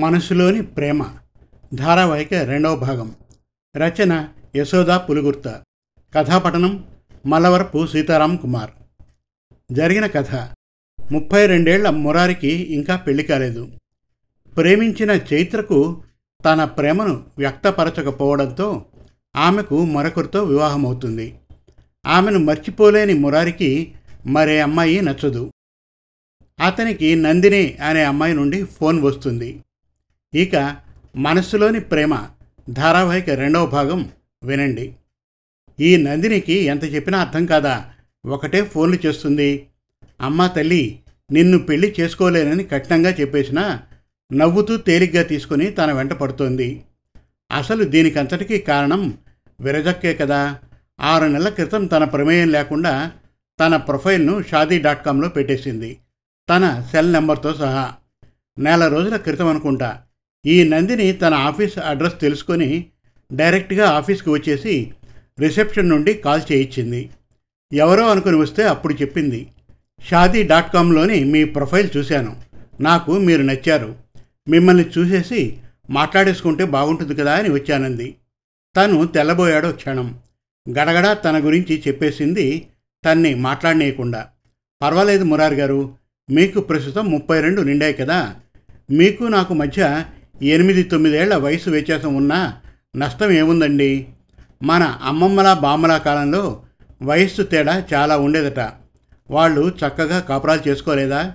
మనసులోని ప్రేమ. ధారావాహిక రెండవ భాగం. రచన యశోదా పులుగుర్త. కథాపఠనం మల్లవరపు సీతారాం కుమార్. జరిగిన కథ. ముప్పై రెండేళ్ళ మురారికి ఇంకా పెళ్ళి కాలేదు. ప్రేమించిన చైత్రకు తన ప్రేమను వ్యక్తపరచకపోవడంతో ఆమెకు మరొకరితో వివాహమవుతుంది. ఆమెను మర్చిపోలేని మురారికి మరే అమ్మాయి నచ్చదు. అతనికి నందిని అనే అమ్మాయి నుండి ఫోన్ వస్తుంది. ఇక మనస్సులోని ప్రేమ ధారావాహిక రెండవ భాగం వినండి. ఈ నందినికి ఎంత చెప్పినా అర్థం కాదా? ఒకటే ఫోన్లు చేస్తుంది. అమ్మా తల్లి నిన్ను పెళ్ళి చేసుకోలేనని కఠినంగా చెప్పేసినా నవ్వుతూ తేలిగ్గా తీసుకుని తన వెంట పడుతోంది. అసలు దీనికంతటికీ కారణం విరజక్కే కదా? ఆరు నెలల క్రితం తన ప్రమేయం లేకుండా తన ప్రొఫైల్ను షాదీ డాట్ కామ్లో పెట్టేసింది. తన సెల్ నెంబర్తో సహా. నెల రోజుల క్రితం అనుకుంటా. ఈ నందిని తన ఆఫీస్ అడ్రస్ తెలుసుకొని డైరెక్ట్గా ఆఫీస్కి వచ్చేసి రిసెప్షన్ నుండి కాల్ చేయించింది. ఎవరో అనుకుని వస్తే అప్పుడు చెప్పింది. షాదీ డాట్ కామ్లోని మీ ప్రొఫైల్ చూశాను. నాకు మీరు నచ్చారు. మిమ్మల్ని చూసేసి మాట్లాడేసుకుంటే బాగుంటుంది కదా అని వచ్చానంది. తను తెల్లబోయాడో క్షణం. గడగడ తన గురించి చెప్పేసింది తన్ని మాట్లాడనీయకుండా. పర్వాలేదు మురారి గారు మీకు ప్రస్తుతం ముప్పై రెండు నిండాయి కదా. మీకు నాకు మధ్య ఎనిమిది తొమ్మిదేళ్ళ వయసు వ్యత్యాసం ఉన్నా నష్టం ఏముందండి? మన అమ్మమ్మల బామ్మల కాలంలో వయస్సు తేడా చాలా ఉండేదట. వాళ్ళు చక్కగా కాపురాలు చేసుకోలేదా?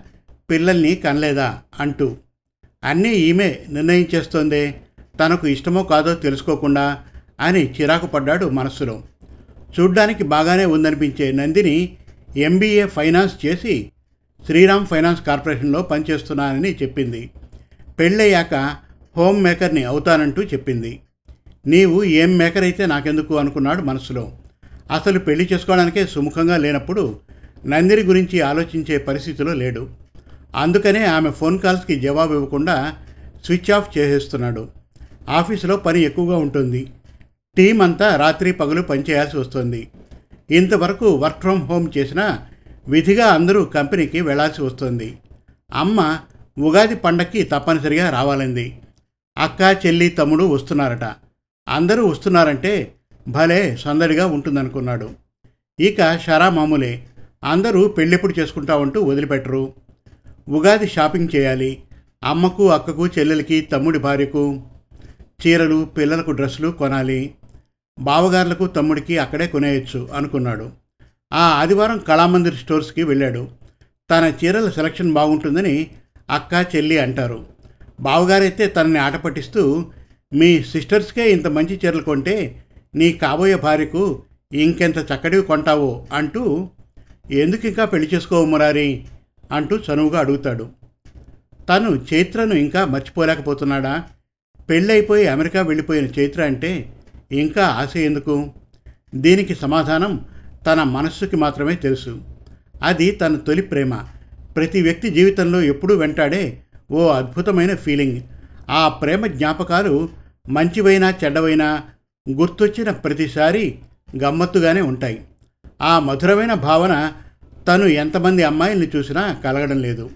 పిల్లల్ని కనలేదా? అంటూ. అన్నీ ఈమె నిర్ణయించేస్తోందే తనకు ఇష్టమో కాదో తెలుసుకోకుండా అని చిరాకు పడ్డాడు మనస్సులో. చూడ్డానికి బాగానే ఉందనిపించే నందిని ఎంబీఏ ఫైనాన్స్ చేసి శ్రీరామ్ ఫైనాన్స్ కార్పొరేషన్లో పనిచేస్తున్నానని చెప్పింది. పెళ్ళయ్యాక హోమ్ మేకర్ని అవుతానంటూ చెప్పింది. నీవు ఏం మేకర్ అయితే నాకెందుకు అనుకున్నాడు మనసులో. అసలు పెళ్ళి చేసుకోవడానికే సుముఖంగా లేనప్పుడు నందిని గురించి ఆలోచించే పరిస్థితిలో లేడు. అందుకనే ఆమె ఫోన్ కాల్స్కి జవాబు ఇవ్వకుండా స్విచ్ ఆఫ్ చేసేస్తున్నాడు. ఆఫీసులో పని ఎక్కువగా ఉంటుంది. టీం అంతా రాత్రి పగులు పనిచేయాల్సి వస్తుంది. ఇంతవరకు వర్క్ ఫ్రమ్ హోమ్ చేసినా విధిగా అందరూ కంపెనీకి వెళ్ళాల్సి వస్తుంది. అమ్మ ఉగాది పండక్కి తప్పనిసరిగా రావాలంది. అక్క చెల్లి తమ్ముడు వస్తున్నారట. అందరూ వస్తున్నారంటే భలే సందడిగా ఉంటుందనుకున్నాడు. ఇక షరా మామూలే అందరూ పెళ్ళెప్పుడు చేసుకుంటామంటూ వదిలిపెట్టరు. ఉగాది షాపింగ్ చేయాలి. అమ్మకు అక్కకు చెల్లెలకి తమ్ముడి భార్యకు చీరలు పిల్లలకు డ్రెస్సులు కొనాలి. బావగారులకు తమ్ముడికి అక్కడే కొనేయచ్చు అనుకున్నాడు. ఆ ఆదివారం కళామందిర్ స్టోర్స్కి వెళ్ళాడు. తన చీరల సెలక్షన్ బాగుంటుందని అక్క చెల్లి అంటారు. బావగారైతే తనని ఆట పట్టిస్తూ మీ సిస్టర్స్కే ఇంత మంచి చీరలు కొంటే నీ కాబోయే భార్యకు ఇంకెంత చక్కటివి కొంటావో అంటూ ఎందుకు ఇంకా పెళ్ళి చేసుకోవు మురారి? అంటూ చనువుగా అడుగుతాడు. తను చైత్రను ఇంకా మర్చిపోలేకపోతున్నాడా? పెళ్ళైపోయి అమెరికా వెళ్ళిపోయిన చైత్ర అంటే ఇంకా ఆశ ఎందుకు? దీనికి సమాధానం తన మనస్సుకి మాత్రమే తెలుసు. అది తన తొలి ప్రేమ. ప్రతి వ్యక్తి జీవితంలో ఎప్పుడూ వెంటాడే ఓ అద్భుతమైన ఫీలింగ్. ఆ ప్రేమ జ్ఞాపకాలు మంచివైనా చెడ్డవైనా గుర్తొచ్చిన ప్రతిసారి గమ్మత్తుగానే ఉంటాయి. ఆ మధురమైన భావన తను ఎంతమంది అమ్మాయిల్ని చూసినా కలగడం లేదు.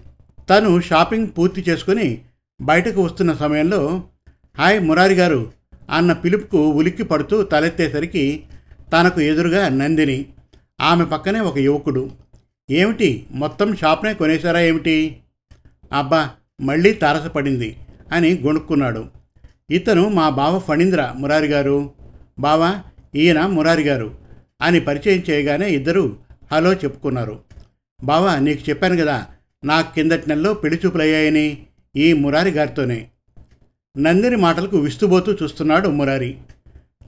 తను షాపింగ్ పూర్తి చేసుకుని బయటకు వస్తున్న సమయంలో హాయ్ మురారి గారు అన్న పిలుపుకు ఉలిక్కి పడుతూ తలెత్తేసరికి తనకు ఎదురుగా నందిని ఆమె పక్కనే ఒక యువకుడు. ఏమిటి? మొత్తం షాప్నే కొనేశారా ఏమిటి? అబ్బా మళ్ళీ తారసపడింది అని గొణుక్కున్నాడు. ఇతను మా బావ ఫణీంద్ర మురారి గారు. బావా ఈయన మురారి గారు అని పరిచయం చేయగానే ఇద్దరు హలో చెప్పుకున్నారు. బావా నీకు చెప్పాను కదా నాకు కిందటి నెలలో పెళ్ళి చూపులయ్యాయని ఈ మురారి గారితోనే. నందిని మాటలకు విస్తుబోతూ చూస్తున్నాడు మురారి.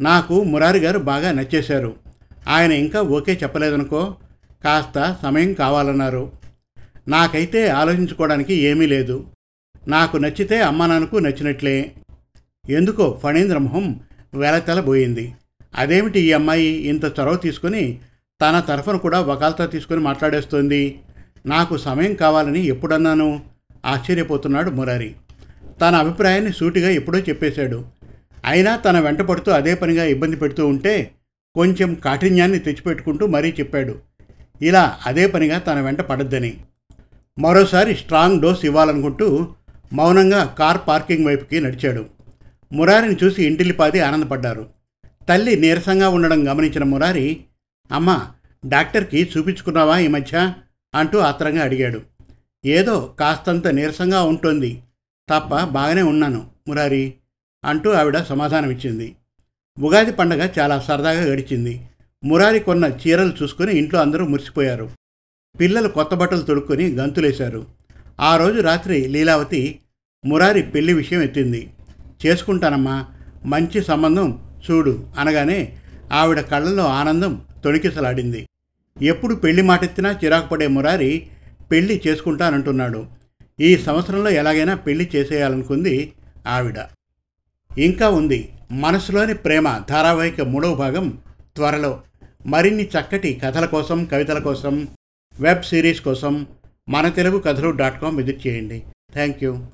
నాకు మురారి గారు బాగా నచ్చేశారు. ఆయన ఇంకా ఓకే చెప్పలేదనుకో కాస్త సమయం కావాలన్నారు. నాకైతే ఆలోచించుకోవడానికి ఏమీ లేదు. నాకు నచ్చితే అమ్మ నాన్నకు నచ్చినట్లే. ఎందుకో ఫణీంద్ర మొహం వెలతెలబోయింది అదేమిటి ఈ అమ్మాయి ఇంత చొరవ తీసుకుని తన తరఫున కూడా వకాల్తా తీసుకుని మాట్లాడేస్తోంది? నాకు సమయం కావాలని ఎప్పుడన్నాను? ఆశ్చర్యపోతున్నాడు మురారి. తన అభిప్రాయాన్ని సూటిగా ఎప్పుడో చెప్పేశాడు. అయినా తన వెంట పడుతూ అదే పనిగా ఇబ్బంది పెడుతూ ఉంటే కొంచెం కాఠిన్యాన్ని తెచ్చిపెట్టుకుంటూ మరీ చెప్పాడు. ఇలా అదే పనిగా తన వెంట పడద్దని. మరోసారి స్ట్రాంగ్ డోస్ ఇవ్వాలనుకుంటూ మౌనంగా కార్ పార్కింగ్ వైపుకి నడిచాడు. మురారిని చూసి ఇంటిలిపాది ఆనందపడ్డారు. తల్లి నీరసంగా ఉండడం గమనించిన మురారి అమ్మ డాక్టర్కి చూపించుకున్నావా ఈ మధ్య? అంటూ ఆత్రంగా అడిగాడు. ఏదో కాస్తంత నీరసంగా ఉంటుంది. తప్ప బాగానే ఉన్నాను మురారి అంటూ ఆవిడ సమాధానమిచ్చింది. ఉగాది పండగ చాలా సరదాగా గడిచింది. మురారి కొన్న చీరలు చూసుకుని ఇంట్లో అందరూ మురిసిపోయారు. పిల్లలు కొత్త బట్టలు తొడుక్కొని గంతులేశారు. ఆ రోజు రాత్రి లీలావతి మురారి పెళ్ళి విషయం ఎత్తింది. చేసుకుంటానమ్మా మంచి సంబంధం చూడు అనగానే ఆవిడ కళ్ళలో ఆనందం తొణికిసలాడింది. ఎప్పుడు పెళ్ళి మాటెత్తినా చిరాకు పడే మురారి పెళ్ళి చేసుకుంటానంటున్నాడు. ఈ సంవత్సరంలో ఎలాగైనా పెళ్ళి చేసేయాలనుకుంది ఆవిడ. ఇంకా ఉంది. మనసులోని ప్రేమ ధారావాహిక మూడవ భాగం త్వరలో. మరిన్ని చక్కటి కథల కోసం కవితల కోసం వెబ్ సిరీస్ కోసం మన తెలుగు కథలు డాట్ కామ్ విజిట్ చేయండి. Thank you.